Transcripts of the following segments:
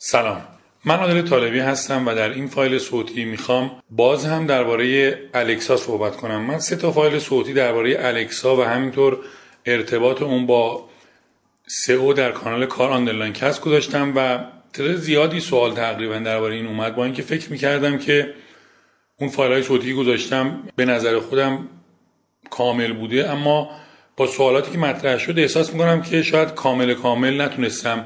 سلام. من عادل طالبی هستم و در این فایل صوتی می‌خوام باز هم درباره الکسا صحبت کنم. من سه تا فایل صوتی درباره الکسا و همینطور ارتباط اون با سئو در کانال کار underline cast گذاشتم و تعداد زیادی سوال تقریبا درباره این اومد. با اینکه فکر می‌کردم که اون فایل های صوتی گذاشتم به نظر خودم کامل بوده اما با سوالاتی که مطرح شد احساس می‌کنم که شاید کامل کامل نتونستم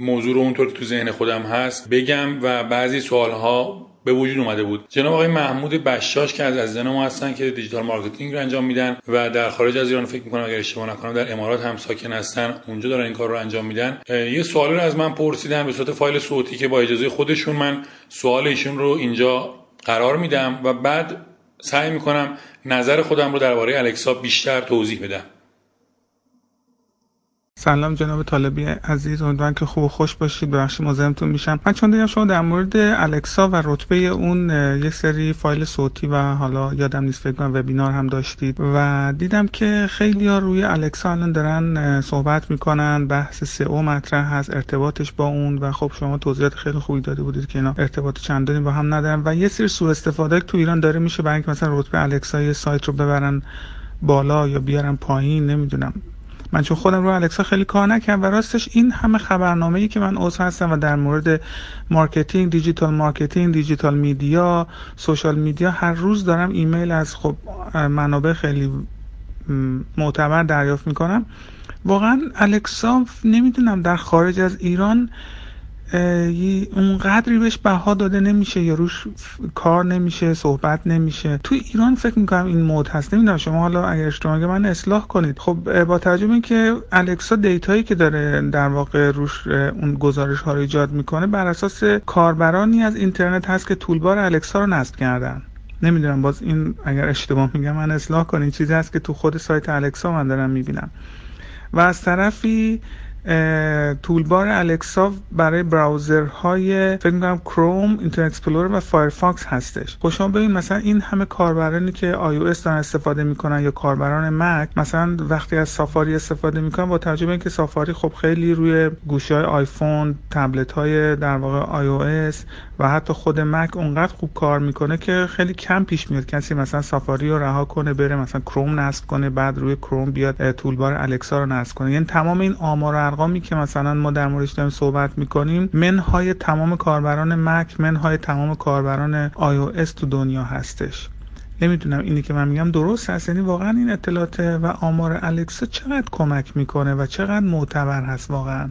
موضوع رو اونطور که تو ذهن خودم هست بگم و بعضی سوال ها به وجود اومده بود. جناب آقای محمود بشاش که از عزیزان ما هستن که digital marketing رو انجام میدن و در خارج از ایران فکر می‌کنم اگر اشتباه نکنم در امارات هم ساکن هستن اونجا دارن این کار رو انجام میدن. یه سوال رو از من پرسیدن به صورت فایل صوتی که با اجازه خودشون من سوال ایشون رو اینجا قرار میدم و بعد سعی می‌کنم نظر خودم رو درباره الکسا بیشتر توضیح بدم. سلام جناب طالبی عزیز امیدوارم که خوب و خوش باشید. ببخشید مزاحمتون میشم. من چون دیدم شما در مورد الکسا و رتبه اون یک سری فایل صوتی و حالا یادم نیست فکر کنم وبینار هم داشتید. و دیدم که خیلی ها روی الکسا الان دارن صحبت می‌کنن. بحث سئو مطرح هست ارتباطش با اون. و خب شما توضیحات خیلی خوبی داده بودید که اینا ارتباط چندانی با هم ندارن. و یه سری سوء استفاده تو ایران داره میشه برای اینکه مثلا رتبه الکسا سایت رو ببرن بالا یا بیارن پایین نمی‌دونم. من چون خودم رو الکسا خیلی کار نکردم و راستش این همه خبرنامه ای که من عضو هستم و در مورد marketing digital marketing digital media social media هر روز دارم ایمیل از خب منابع خیلی معتبر دریافت می‌کنم. واقعا الکسا نمی‌دونم در خارج از ایران اونقدری بهش بها داده نمیشه یا روش کار نمیشه صحبت نمیشه. تو ایران فکر می‌کنم این مد هست. نمی‌دونم شما حالا اگر اشتباه من اصلاح کنید. خب با توجه که الکسا دیتایی که داره در واقع روش اون گزارش ها رو ایجاد می‌کنه بر اساس کاربرانی از اینترنت هست که toolbar الکسا رو نصب کردن. نمی‌دونم باز این اگر اشتباه میگم من اصلاح کنید. چیزی هست که تو خود سایت الکسا من دارم می‌بینم. و از طرفی toolbar الکسا برای browser های فکر می‌کنم کروم اینترنت اکسپلورر و فایرفاکس هستش. خب شما ببین مثلا این همه کاربرانی که آی او دارن استفاده می‌کنن یا کاربران مک مثلا وقتی از سافاری استفاده می‌کنن با توجه به اینکه سافاری خب خیلی روی گوشی های آیفون تبلت های در واقع آی او و حتی خود مک اونقدر خوب کار می‌کنه که خیلی کم پیش میاد. کسی مثلا سافاری رو رها کنه بره مثلا کروم نصب کنه بعد روی کروم بیاد تولبار الکسا رو نصب کنه. یعنی تمام این آمار ارقامی که مثلا ما در موردش داریم صحبت می‌کنیم منهای تمام کاربران مک منهای تمام کاربران آی او تو دنیا هستش. نمی‌دونم اینی که من میگم درست هست؟ یعنی واقعا این اطلاعات و آمار الکسا چقدر کمک می‌کنه و چقدر معتبر هست واقعا؟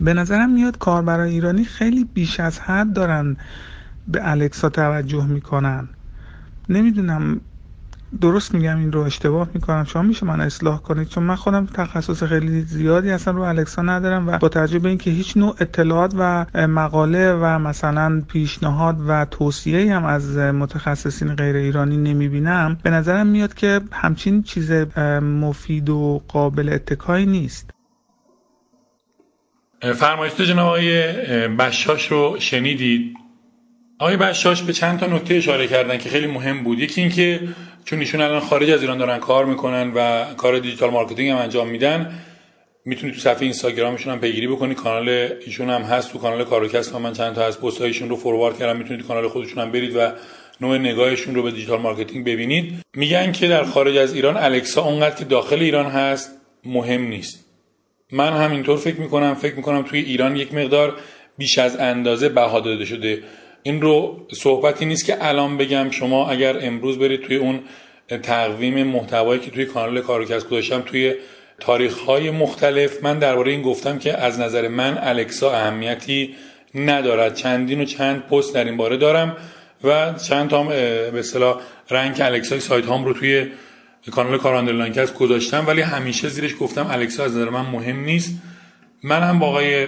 به نظرم میاد کاربران ایرانی خیلی بیش از حد دارن به الکسا توجه می‌کنن. نمی‌دونم درست میگم این رو اشتباه می‌کنم؟ شما میشه من اصلاح کنید؟ چون من خودم تخصص خیلی زیادی اصلا رو الکسا ندارم و با توجه به اینکه هیچ نوع اطلاعات و مقاله و مثلا پیشنهاد و توصیه هم از متخصصین غیر ایرانی نمی‌بینم به نظرم میاد که همچین چیز مفید و قابل اتکایی نیست. فرمایشات جناب آقای بشاش رو شنیدید؟ آقای بشاش به چند تا نکته اشاره کردن که خیلی مهم بود. یکی اینکه چون ایشون الان خارج از ایران دارن کار می‌کنن و کار digital marketing هم انجام میدن می‌تونید تو صفحه اینستاگرامشون هم پیگیری بکنید. کانال ایشون هم هست تو کانال کاروکست من چند تا از پست هایشون رو forward کردم. می‌تونید کانال خودشون هم برید و نوع نگاهشون رو به digital marketing ببینید. میگن که در خارج از ایران الکسا اونقدر که داخل ایران هست مهم نیست. من همینطور فکر می‌کنم فکر می‌کنم توی ایران یک مقدار بیش از اندازه بها داده شده. این رو صحبتی نیست که الان بگم شما اگر امروز برید توی اون تقویم محتوایی که توی کانال کارکس گذاشتم توی تاریخ های مختلف من درباره این گفتم که از نظر من الکسا اهمیتی ندارد. چندین و چند پست در این باره دارم و چند تا به اصطلاح رنگ الکسای سایت هام رو توی کانال کاراندرلانکس گذاشتم ولی همیشه زیرش گفتم الکسا از نظر من مهم نیست. من هم با آقای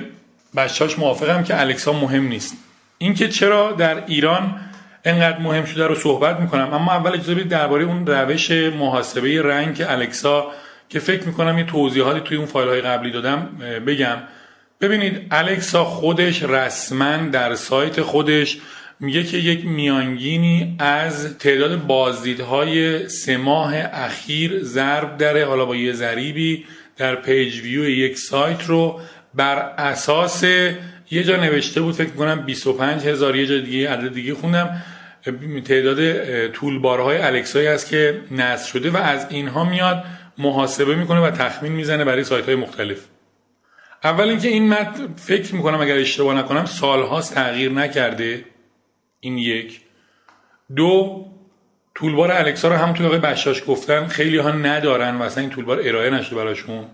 بشاش موافقم که الکسا مهم نیست. اینکه چرا در ایران انقدر مهم شده رو صحبت می‌کنم اما اول اجازه بدید درباره اون روش محاسبه رنگ الکسا که فکر می‌کنم یه توضیحاتی توی اون فایل های قبلی دادم بگم. ببینید الکسا خودش رسما در سایت خودش میگه که یک میانگینی از تعداد بازدیدهای سه ماه اخیر ضرب داره حالا با یه ضریبی در پیج ویو یک سایت رو بر اساس یه جا نوشته بود فکر کنم 25 هزار یه جا دیگه عدد دیگه خوندم. تعداد طولبارهای الکسایی هست که نصب شده و از اینها میاد محاسبه می‌کنه و تخمین می‌زنه برای سایت های مختلف. اول اینکه این متن فکر می‌کنم اگر اشتباه نکنم سالهاست تغییر نکرده. این یک. دو طولبار الکسا رو همونطور آقای بشاش گفتن خیلی ها ندارن و اصلا این طولبار ارائه نشده براشون.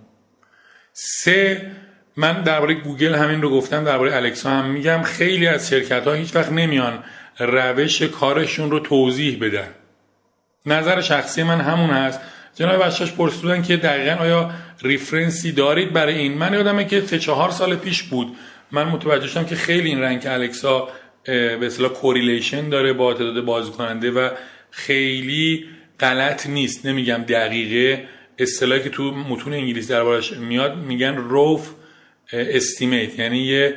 سه من درباره گوگل همین رو گفتم درباره الکسا هم میگم خیلی از شرکت ها هیچ وقت نمیان روش کارشون رو توضیح بدن. نظر شخصی من همون هست. جناب بشاش پرسیدن که دقیقا آیا reference ی دارید برای این؟ من یادمه که سه چهار سال پیش بود. من متوجه شدم که خیلی این rank الکسا به اصطلاح correlation داره با تعداد بازدید کننده و خیلی غلط نیست. نمیگم دقیقه. اصطلاحی که تو متون انگلیسی دربارش میاد میگن rough estimate یعنی یه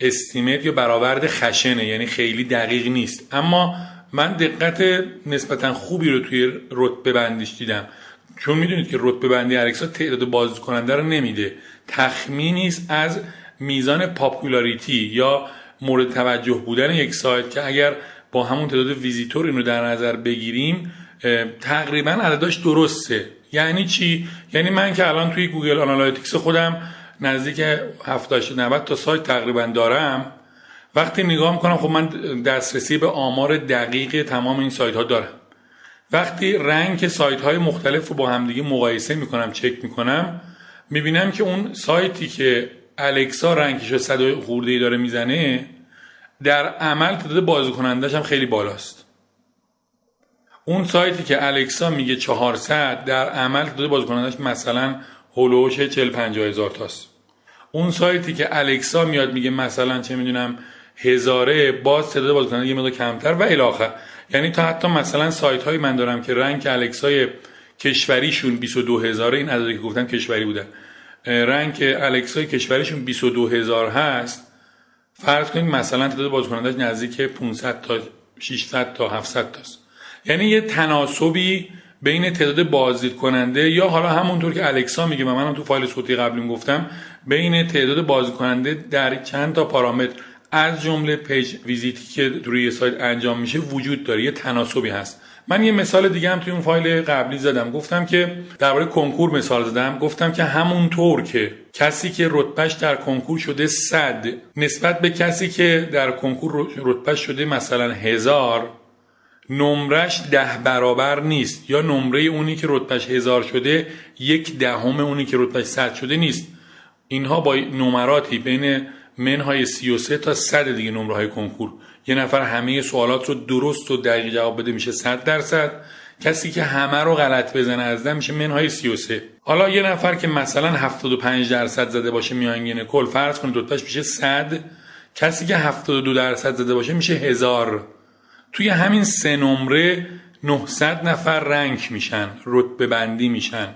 estimate یا برآورد خشنه یعنی خیلی دقیق نیست. اما من دقت نسبتا خوبی رو توی رتبه بندیش دیدم. چون می‌دونید که رتبه بندی الکسا تعداد بازدید کننده رو نمیده. تخمینی از میزان popularity یا مورد توجه بودن یک سایت که اگر با همون تعداد ویزیتور این رو در نظر بگیریم تقریبا عدداش درسته. یعنی چی؟ یعنی من که الان توی Google Analytics خودم نزدیک 70 90 تا سایت تقریبا دارم. وقتی نگاه می‌کنم خب من دسترسی به آمار دقیق تمام این سایت ها دارم. وقتی رنگ سایت های مختلف رو با همدیگه مقایسه می‌کنم چک می‌کنم می‌بینم که اون سایتی که الکسا رنگش صد خورده ای داره می‌زنه در عمل تعداد بازی کنندش هم خیلی بالاست. اون سایتی که الکسا میگه 400 در عمل تعداد بازی کنندش مثلا هولوش 40 50 هزار تاست. اون سایتی که الکسا میاد میگه مثلا چه می‌دونم هزاره باز تعداد بازی کننده یه مقدار کمتر و الاخر یعنی تا حتی مثلا سایت های من دارم که رنگ الکسای کشوریشون 22 هزاره این عددی که گفتم کشوری بودن رنگ الکسای کشوریشون 22 هزار هست. فرض کنید مثلا تعداد بازیکنندش نزدیک 500 تا 600 تا 700 تاست. یعنی یه تناسبی بین تعداد بازدید کننده یا حالا همونطور که الکسا میگه و من تو فایل صوتی قبلی گفتم بین تعداد بازدید کننده در چند تا پارامتر. از جمله page visit ی که روی سایت انجام میشه وجود داره. یه تناسبی هست. من یه مثال دیگه هم توی اون فایل قبلی زدم. گفتم که درباره کنکور مثال زدم. گفتم که همونطور که کسی که رتبهش در کنکور شده صد نسبت به کسی که در کنکور رتبهش شده مثلا هزار نمرش ده برابر نیست. یا نمره اونی که رتبهش هزار شده یک دهم اونی که رتبهش صد شده نیست. اینها با نمراتی بین منهای 33 تا 100 دیگه نمره های کنکور. یه نفر همه سوالات رو درست و دقیق جواب بده میشه 100 درصد. کسی که همه رو غلط بزنه از ده میشه منهای 33 حالا یه نفر که مثلا 75 درصد زده باشه میانگین کل فرض کنید رتبهش میشه 100 کسی که 72 درصد زده باشه میشه هزار. توی همین سه نمره 900 نفر rank میشن رتبه بندی میشن.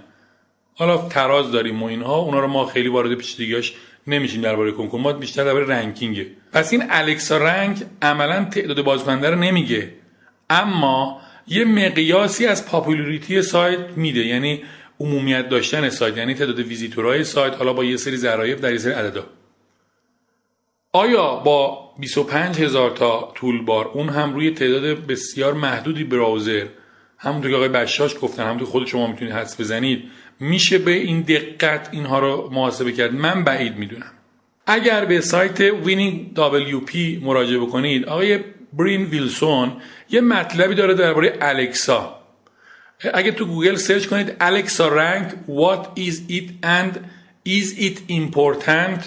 حالا تراز داریم و اینها اونا رو ما خیلی وارد پیچیدگیاش نمیشیم درباره کنکور ما بیشتر درباره ranking ه. پس این الکسا rank عملا تعداد بازدیدکننده رو نمیگه. اما یه مقیاسی از popularity سایت میده یعنی عمومیت داشتن سایت یعنی تعداد ویزیتورهای سایت حالا با یه سری ضرایب در یه سری عددا. آیا با 25 هزار تا toolbar اون هم روی تعداد بسیار محدودی browser همونطور که آقای بشاش گفتن همونطور خود شما می‌تونید حدس بزنید میشه به این دقت اینها رو محاسبه کرد؟ من بعید می‌دونم. اگر به سایت Winning WP مراجعه بکنید آقای برین ویلسون یه مطلبی داره درباره الکسا. اگه تو گوگل search کنید Alexa rank what is it and is it important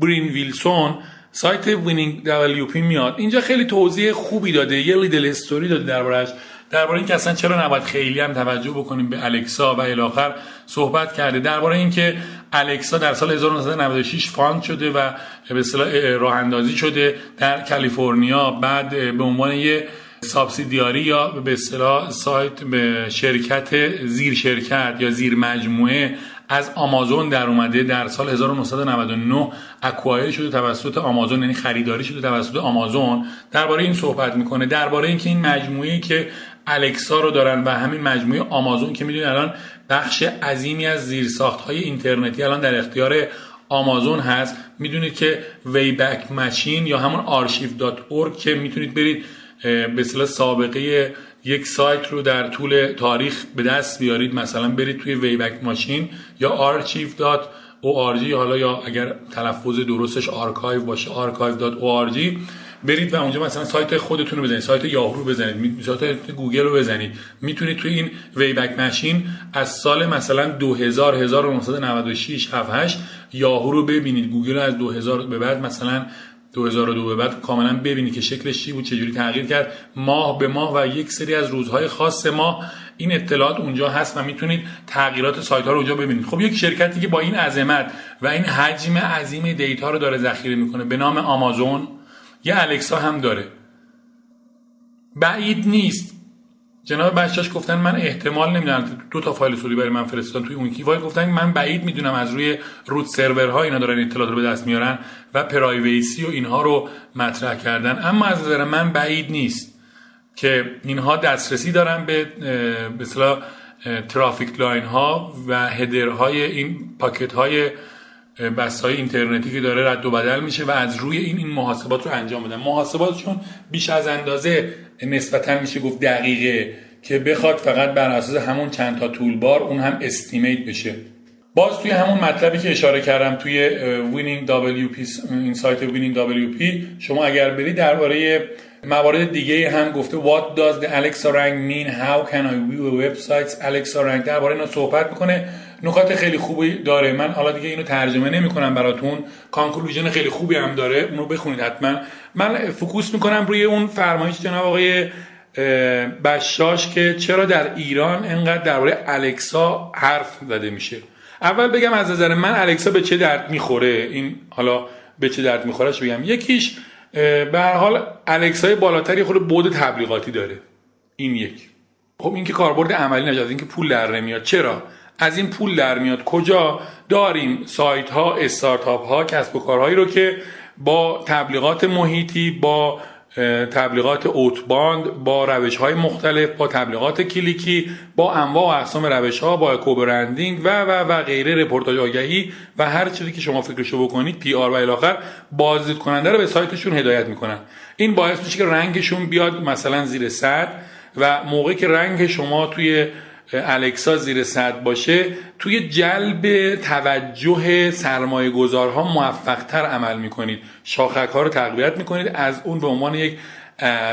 برین ویلسون سایت Winning WP میاد. اینجا خیلی توضیح خوبی داده یه little story داده دربارهش درباره اینکه اصلا چرا نباید خیلی هم توجه بکنیم به الکسا و الی آخر صحبت کرده. درباره اینکه الکسا در سال 1996 found شده و به اصطلاح راه اندازی شده در کالیفرنیا. بعد به عنوان یه subsidiary یا به اصطلاح سایت به شرکت زیر شرکت یا زیر مجموعه از آمازون در اومده در سال 1999 اکوایر شده توسط آمازون یعنی خریداری شده توسط آمازون. درباره این صحبت می‌کنه. درباره اینکه این مجموعه که الکسا رو دارن و همین مجموعه آمازون که می‌دونید الان بخش عظیمی از زیرساخت های اینترنتی الان در اختیار آمازون هست. می‌دونید که ویبک ماشین یا همون archive.org که می‌تونید برید به اصطلاح سابقه یک سایت رو در طول تاریخ به دست بیارید. مثلا برید توی ویبک ماشین یا archive.org حالا یا اگر تلفظ درستش آرکایو باشه archive.org برید و اونجا مثلا سایت خودتون رو بزنید سایت یاهو رو بزنید سایت گوگل رو بزنید. می‌تونید توی این Wayback Machine از سال مثلا 2000 1996 78 یاهو رو ببینید. گوگل رو از 2000 به بعد مثلا 2002 به بعد کاملا ببینید که شکلش چی بود چجوری تغییر کرد. ماه به ماه و یک سری از روزهای خاص ما این اطلاعات اونجا هست و می‌تونید تغییرات سایت ها رو اونجا ببینید. خب یک شرکتی که با این عظمت و این حجم عظیم دیتا رو داره ذخیره می‌کنه به نام آمازون یه الکسا هم داره. بعید نیست. جناب بچاش گفتن من احتمال نمی‌دونم. دو تا فایل صوتی برای من فرستادن توی اون کیفایل گفتن من بعید می‌دونم از روی روت سرورها اینا دارن اطلاعات رو به دست میارن و پرایویسی و اینها رو مطرح کردن. اما از نظر من بعید نیست که اینها دسترسی دارن به به ترافیک line ها و header های این packet های بس های اینترنتی که داره رد و بدل میشه و از روی این این محاسبات رو انجام بدن محاسباتشون بیش از اندازه نسبتا میشه گفت دقیقه که بخواد فقط بر اساس همون چند تا بار اون هم estimate بشه. باز توی همون مطلبی که اشاره کردم توی WinningWP این سایت WinningWP شما اگر برید درباره موارد دیگه هم گفته What does the Alexa rank mean? How can I view websites Alexa rank? درباره اینا صحبت می‌کنه. نکات خیلی خوبی داره. من حالا دیگه اینو ترجمه نمی‌کنم براتون. conclusion خیلی خوبی هم داره. اونو بخونید حتما. من focus می‌کنم روی اون فرمایش جناب آقای بشاش که چرا در ایران انقدر درباره الکسا حرف زده میشه. اول بگم از نظر من الکسا به چه درد می‌خوره؟ این حالا به چه درد میخورهش بگم. یکیش به هر حال الکسای بالاتری خود بود تبلیغاتی داره. این یک. خب این که کاربرد عملی نجات این که پول در نمیاد. چرا؟ از این پول در میاد. کجا؟ داریم سایت ها استارتاپ ها کسب و کارهایی رو که با تبلیغات محیطی با تبلیغات outbound با روش های مختلف با تبلیغات کلیکی با انواع و اقسام روش ها با co-branding و و و غیره رپورتاژ آگهی و هر چیزی که شما فکرشو بکنید پی آر و الاخر بازدید کننده رو به سایتشون هدایت می‌کنن. این باعث میشه که رنگشون بیاد مثلا زیر صد و موقعی که رنگ شما توی الکسا زیر صد باشه توی جلب توجه سرمایه گذارها موفق تر عمل می‌کنید. شاخک ها رو تقویت می‌کنید از اون به عنوان یک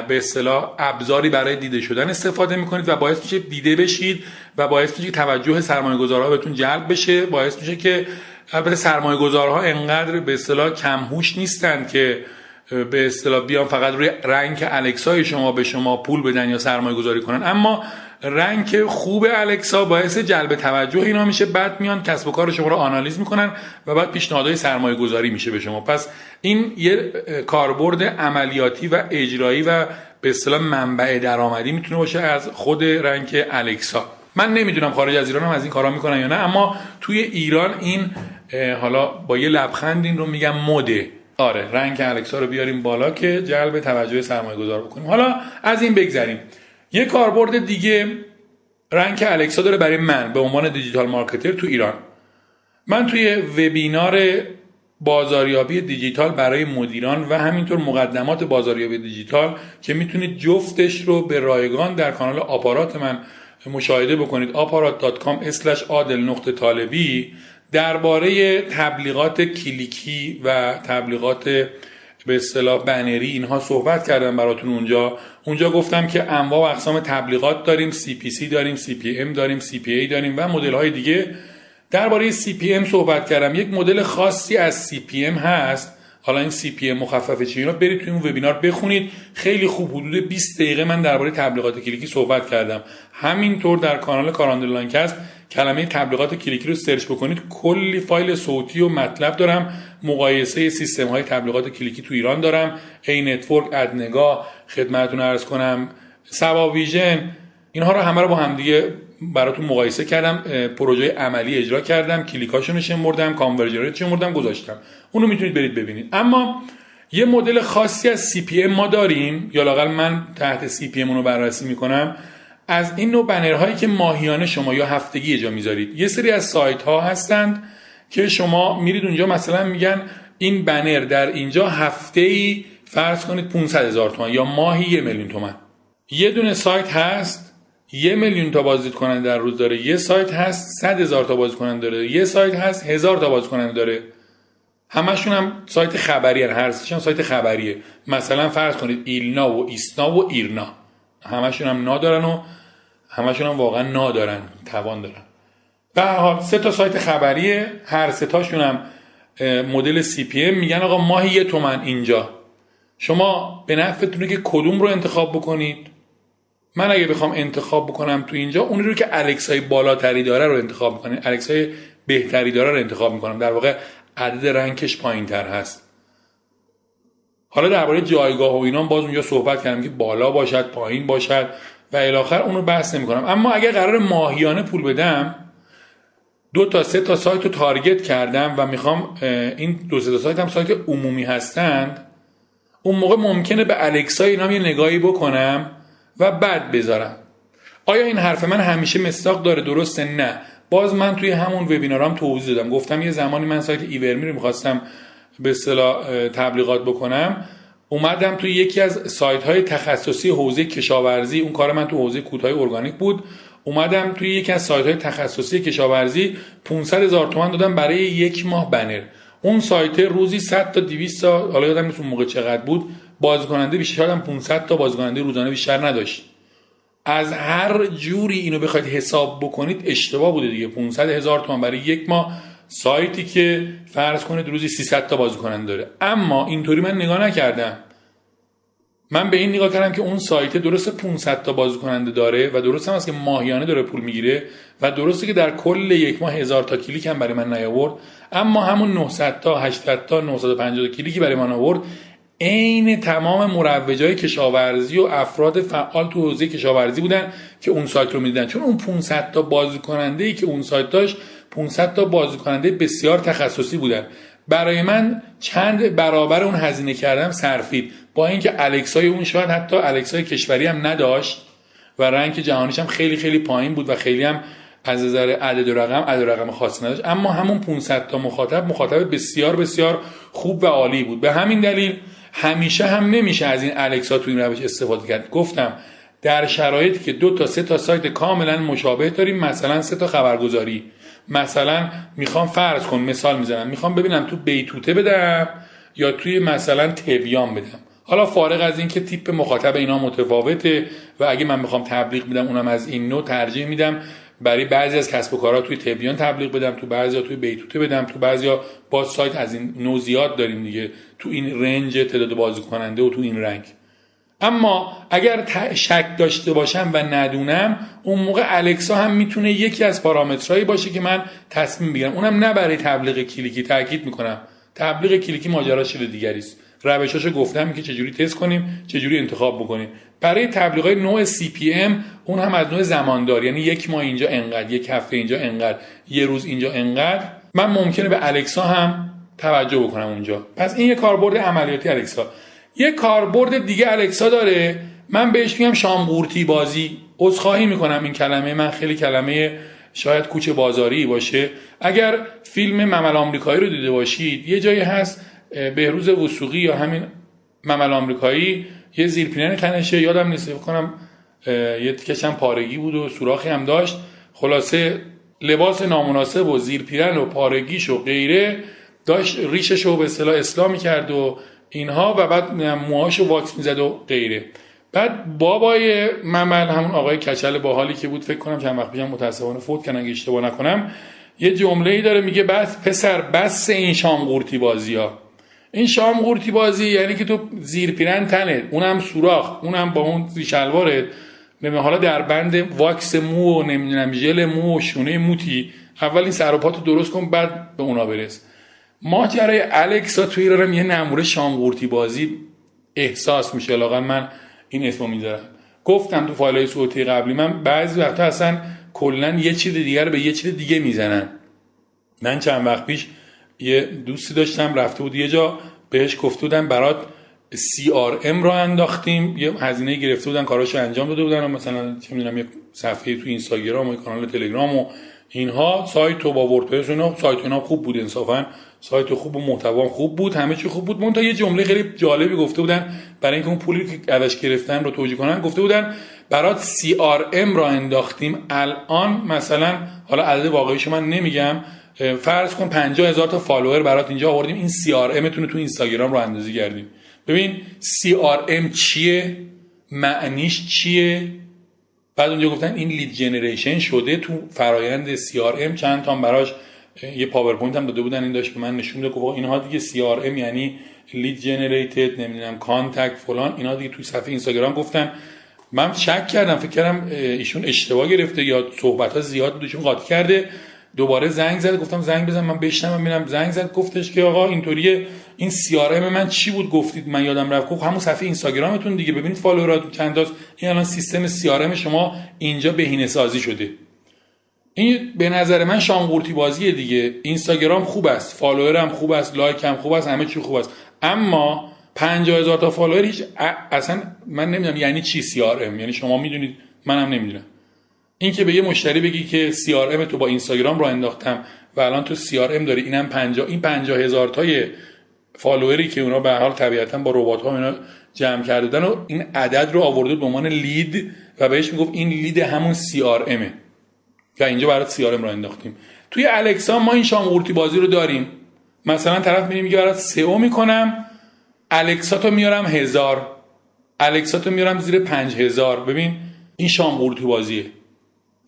به اصطلاح ابزاری برای دیده شدن استفاده می‌کنید و باعث میشه دیده بشید و باعث میشه که توجه سرمایه گذارها بهتون جلب بشه. باعث میشه که البته سرمایه گذارها انقدر به اصطلاح کمهوش نیستند که به اصطلاح بیان فقط روی رنگ الکسای شما به شما پول بدن یا سرمایه گذاری کنن. اما رنگ خوب الکسا باعث جلب توجه اینا میشه. بعد میان کسب و کار شما رو آنالیز می‌کنن و بعد پیشنهادهای سرمایه گذاری میشه به شما. پس این یه کاربرد عملیاتی و اجرایی و به اصطلاح منبع درآمدی می‌تونه باشه از خود رنگ الکسا. من نمی‌دونم خارج از ایران هم از این کارا می‌کنن یا نه اما توی ایران این حالا با یه لبخند این رو میگم مده. آره رنگ الکسا رو بیاریم بالا که جلب توجه سرمایه گذار بکنیم. حالا از این بگذریم. یه کاربرد دیگه رنگ الکسا داره برای من به عنوان دیجیتال مارکتر تو ایران. من توی وبینار بازاریابی دیجیتال برای مدیران و همینطور مقدمات بازاریابی دیجیتال که می‌تونید جفتش رو به رایگان در کانال آپارات من مشاهده بکنید. aparat.com عادل نقطه طالبی درباره تبلیغات کلیکی و تبلیغات به اصطلاح بنری اینها صحبت کردم براتون اونجا. اونجا گفتم که انواع و اقسام تبلیغات داریم CPC داریم CPM داریم CPA داریم و مدل های دیگه. درباره CPM صحبت کردم. یک مدل خاصی از CPM هست. حالا این CPM مخفف چی اینا؟ برید توی اون وبینار بخونید. خیلی خوب حدود 20 دقیقه من درباره تبلیغات کلیکی صحبت کردم. همینطور در کانال کاراندلانک هست کلمه تبلیغات کلیکی رو search بکنید. کلی فایل صوتی و مطلب دارم. مقایسه سیستم های تبلیغات کلیکی تو ایران دارم. Anetwork ادنگاه خدمتتون عرض کنم. صباویژن اینها رو همه رو با همدیگه براتون مقایسه کردم. پروژه عملی اجرا کردم. کلیکاشو نشون conversion رو گذاشتم. اونو می‌تونید برید ببینید. اما یه مدل خاصی از CPM ما داریم. یا لاقل من تحت CPM رو بررسی می‌کنم. از این نوع بنرهایی که ماهیانه شما یا هفتگی اجا می‌ذارید. یه سری از سایت ها هستند. که شما میرید اونجا مثلا میگن این بنر در اینجا هفته ای فرض کنید 500 هزار تومن یا ماهی یه میلیون تومن یه دونه سایت هست یه میلیون تا بازدید کننده در روز داره یه سایت هست 100 هزار تا بازدید کننده داره یه سایت هست هزار تا بازدید کننده داره. همشون هم سایت خبری هستن. هر سایت خبریه. مثلا فرض کنید ایلنا و ایسنا و ایرنا. همشون هم ندارن و همشون هم واقعا نادارن توان دارن. به حال سه تا سایت خبریه هر سه تاشون هم مدل CPM. میگن آقا ماهی یه تومن اینجا. شما به نفعتونه که کدوم رو انتخاب بکنید؟ من اگه بخوام انتخاب بکنم تو اینجا اونی رو که الکسای بالاتری داره رو انتخاب می‌کنم. الکسای بهتری داره رو انتخاب می‌کنم. در واقع عدد رنکش پایین تر هست. حالا درباره جایگاه و اینا باز اونجا صحبت کردم که بالا باشد پایین باشد و الاخر اون رو بحث نمی کنم اما اگر قرار ماهیانه پول بدم دو تا سه تا سایت رو تارگت کردم و می‌خوام این دو سه تا سایت هم سایت عمومی هستند. اون موقع ممکنه به الکسا اینا یه نگاهی بکنم و بعد بذارم. آیا این حرف من همیشه مستاق داره؟ درسته؟ نه. باز من توی همون وبینارام توضیح دادم. گفتم یه زمانی من سایت ایورمی رو می‌خواستم به اصطلاح تبلیغات بکنم. اومدم توی یکی از سایت های تخصصی حوزه کشاورزی. اون کار من تو حوزه کودهای ارگانیک بود. اومدم توی یکی از سایت های تخصصی کشاورزی 500 هزار تومن دادم برای یک ماه بنر. اون سایت روزی 100 تا 200 تا حالا یادم نیست اون موقع چقدر بود بازیکننده بیشتر هم 500 تا بازیکننده روزانه بیشتر نداشت. از هر جوری اینو بخواید حساب بکنید اشتباه بوده دیگه. 500 هزار تومان برای یک ماه سایتی که فرض کنید روزی 300 تا بازیکننده داره. اما اینطوری من نگاه نکردم. من به این نگاه کردم که اون سایت درست 500 تا بازیکننده داره و درست هم است که ماهیانه داره پول می‌گیره و درسته که در کل یک ماه هزار تا کلیک هم برای من نیاورد. اما همون 900 تا 800 تا 950 کلیکی برای من آورد. عین تمام مروجای کشاورزی و افراد فعال تو حوزه کشاورزی بودن که اون سایت رو می‌دیدن. چون اون 500 تا بازیکننده ای که اون سایت داشت 500 تا بازیکننده بسیار تخصصی بودن. برای من چند برابر اون هزینه کردم صرفید. با اینکه الکسای اون شاید حتی الکسای کشوری هم نداشت و رنگ جهانیش هم خیلی خیلی پایین بود و خیلی هم از نظر عدد و رقم عدد رقم خاصی نداشت. اما همون 500 تا مخاطب مخاطب بسیار بسیار خوب و عالی بود. به همین دلیل همیشه هم نمیشه از این الکسا تو این روش استفاده کرد. گفتم در شرایطی که دو تا سه تا سایت کاملا مشابه داریم مثلا سه تا خبرگزاری. مثلا می‌خوام فرض کن مثال می‌زنم می‌خوام ببینم تو بیتوته بدم یا توی مثلا تبیان بدم. حالا فارغ از اینکه تیپ مخاطب اینا متفاوته و اگه من می‌خوام تبلیغ بدم اونم از این نوع ترجیح میدم. برای بعضی از کسب و کارها توی تبیان تبلیغ بدم تو بعضی توی بیتوته بدم تو بعضی با سایت از این نوع زیاد داریم دیگه. تو این رنج تعداد بازی کننده و تو این رنگ. اما اگر شک داشته باشم و ندونم اون موقع الکسا هم می‌تونه یکی از پارامترهایی باشه که من تصمیم بگیرم. اونم نه برای تبلیغ کلیکی تاکید می‌کنم. تبلیغ کلیکی ماجرا شده دیگری است. روشاشو گفتم که چجوری تست کنیم چجوری انتخاب بکنیم. برای تبلیغات نوع CPM اون هم از نوع زماندار. یعنی یک ماه اینجا انقدر یک هفته اینجا انقدر یه روز اینجا انقدر. من ممکنه به الکسا هم توجه بکنم اونجا. پس این یه کاربرد عملیاتی الکسا. یه کاربرد دیگه الکسا داره. من بهش میگم شامقورتی بازی. عذرخواهی می‌کنم این کلمه. من خیلی کلمه شاید کوچه بازاری باشه. اگر فیلم ممل آمریکایی رو دیده باشید یه جایی هست بهروز وسوقی یا همین ممل آمریکایی یه زیرپیرن تنشه یادم نیست کنم یه تکشم پارگی بود و سوراخی هم داشت. خلاصه لباس نامناسب و زیرپیرن و پارگیش و غیره داشت ریشش رو به اصطلاح اسلامی کرد و اینها و بعد موهاشو واکس می‌زد و غیره. بعد بابای ممل همون آقای کچل باحالی که بود فکر کنم چند وقت پیشم متاسفانه فوت کردن اگه اشتباه نکنم یه جمله ای داره میگه بس پسر بس این شام قورتی بازی ها این شام قورتی بازی یعنی که تو زیر پیرن تنه اونم سوراخ اونم با اون شلوارت. حالا در بند واکس مو و نمی‌دونم ژل مو و شونه موتی. اول این سر و پاتو درست کن بعد به اونا برس. ماجرای الکسا توی ایران یه نموره شامقورتی بازی احساس میشه. لاغا من این اسمو می‌ذارم. گفتم تو فایل صوتی قبلی من بعضی وقتا اصلا کلا یه چیز دیگر به یه چیز دیگه می‌زنن. من چند وقت پیش یه دوستی داشتم رفته بود یه جا بهش گفته بودن برات CRM رو انداختیم. یه هزینه گرفته بودن کاراشو انجام داده بودن مثلا چه می‌دونم یه صفحه تو اینستاگرام و کانال تلگرام و اینها. سایت و با وردپرس اینا سایت اینا خوب بود انصافا. سایت خوب و محتوا خوب بود همه چی خوب بود. منتها یه جمله خیلی جالبی گفته بودن برای اینکه اون پولی که ازش گرفتن رو توجیه کنن. گفته بودن برات CRM راه انداختیم. الان مثلا حالا عدد واقعیشو من نمیگم فرض کن 50 هزار تا follower برات اینجا آوردیم. این CRM تونه تو اینستاگرام راه اندازی کردیم. ببین CRM چیه؟ معنیش چیه؟ بعد اونجا گفتن این lead generation شده تو فرایند CRM چند تا براش یه پاورپوینت هم داده بودن این داشت به من نشون داد که اینها دیگه CRM یعنی lead generated نمی‌دونم contact فلان اینا دیگه تو صفحه اینستاگرام گفتن. من شک کردم فکر کردم ایشون اشتباه گرفته یا صحبت ها زیاد بودشون قاطی کرده. دوباره زنگ زد گفتم زنگ بزن من بشنوم ببینم. زنگ زد گفتش که آقا اینطوریه این CRM من چی بود؟ گفتید من یادم رفت. گفت همون صفحه اینستاگرامتون دیگه. ببینید follower اتون چند این الان CRM شما اینجا بهینه سازی شده. این به نظر من شامورتی بازیه دیگه. اینستاگرام خوب است. follower هم خوب است. like هم خوب است. همه چی خوب است. اما 50 هزار تا follower هیچ اصلا من نمی‌دونم یعنی چی CRM یعنی شما می‌دونید منم نمی‌دونم. این که به یه مشتری بگی که CRM تو با اینستاگرام راه انداختم و الان تو CRM داری اینم 50 این 50 هزار تای follower ی که اونا به حال طبیعتا با ربات ها اینا جمع کردن و این عدد رو آورده به عنوان lead و بهش می‌گفت این lead همون CRM ه و اینجا برات CRM راه انداختیم. توی الکسا ما این شام بازی رو داریم. مثلا طرف میگه میگه برات سئو می‌کنم الکسا تو میارم هزار. الکسا تو میارم زیر پنج هزار ببین این شام بازیه.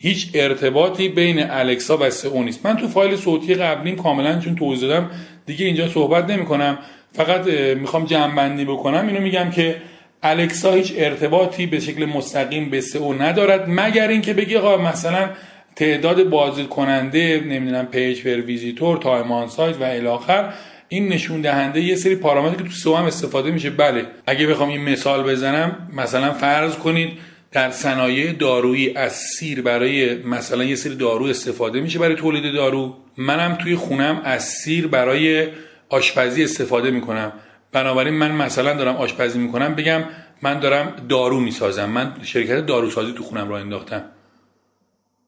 هیچ ارتباطی بین الکسا و سئو نیست. من تو فایل صوتی قبلیم کاملا چون توضیح دادم دیگه اینجا صحبت نمی کنم فقط می‌خوام جمع بندی بکنم. اینو میگم که الکسا هیچ ارتباطی به شکل مستقیم به سئو ندارد مگر اینکه بگی آقا مثلا تعداد بازدید کننده نمی‌دونم page per visitor time on site و الی آخر این نشون دهنده یه سری پارامتر که تو سئو هم استفاده میشه. بله اگه بخوام این مثال بزنم مثلا فرض کنید در صنایع دارویی از سیر برای مثلا یه سری دارو استفاده میشه برای تولید دارو. منم توی خونم از سیر برای آشپزی استفاده می‌کنم. بنابراین من مثلا دارم آشپزی می‌کنم بگم من دارم دارو می‌سازم. من شرکت داروسازی تو خونم راه انداختم.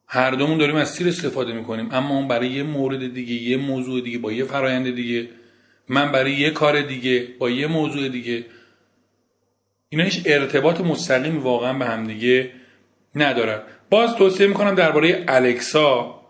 هر دومون داریم از سیر استفاده می‌کنیم اما اون برای یه مورد دیگه یه موضوع دیگه با یه فرایند دیگه. من برای یه کار دیگه با یه موضوع دیگه. اینا هیچ ارتباط مستقیم واقعا به هم دیگه ندارن. باز توصیه می‌کنم درباره الکسا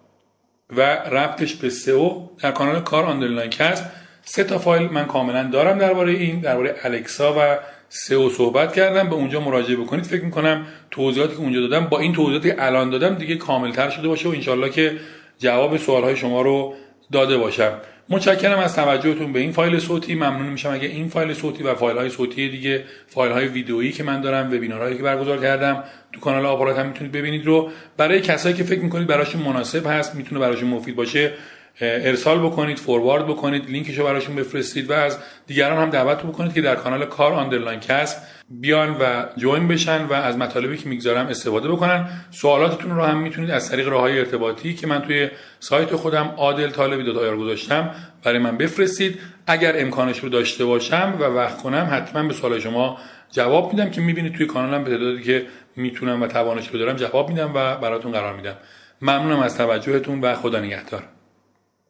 و ربطش به سئو در کانال کار آندرلاین کست. سه تا فایل من کاملا دارم درباره این درباره الکسا و سئو صحبت کردم. به اونجا مراجعه بکنید فکر می‌کنم توضیحاتی که اونجا دادم با این توضیحاتی که الان دادم دیگه کاملتر شده باشه و انشالله که جواب سوالهای شما رو داده باشم. متشکرم از توجهتون به این فایل صوتی. ممنون میشم اگه این فایل صوتی و فایل های صوتی دیگه فایل های ویدئویی که من دارم وبینارهایی که برگزار کردم تو کانال آپارات هم می‌تونید ببینید رو. برای کسایی که فکر می‌کنید براشون مناسب هست می‌تونه براشون مفید باشه. ارسال بکنید forward بکنید لینکش رو براشون بفرستید و از دیگران هم دعوت بکنید که در کانال کار آندرلاین کست بیان و join بشن و از مطالبی که می‌گذارم استفاده بکنن. سوالاتتون رو هم می‌تونید از طریق راه های ارتباطی که من توی سایت خودم عادل طالبی دات گذاشتم برای من بفرستید. اگر امکانش رو داشته باشم و وقت کنم حتما به سوال شما جواب میدم که می‌بینید توی کانالم به تعدادی که می‌تونم و توانش رو دارم جواب میدم و براتون قرار میدم. ممنونم از توجهتون و خدا نگهدار.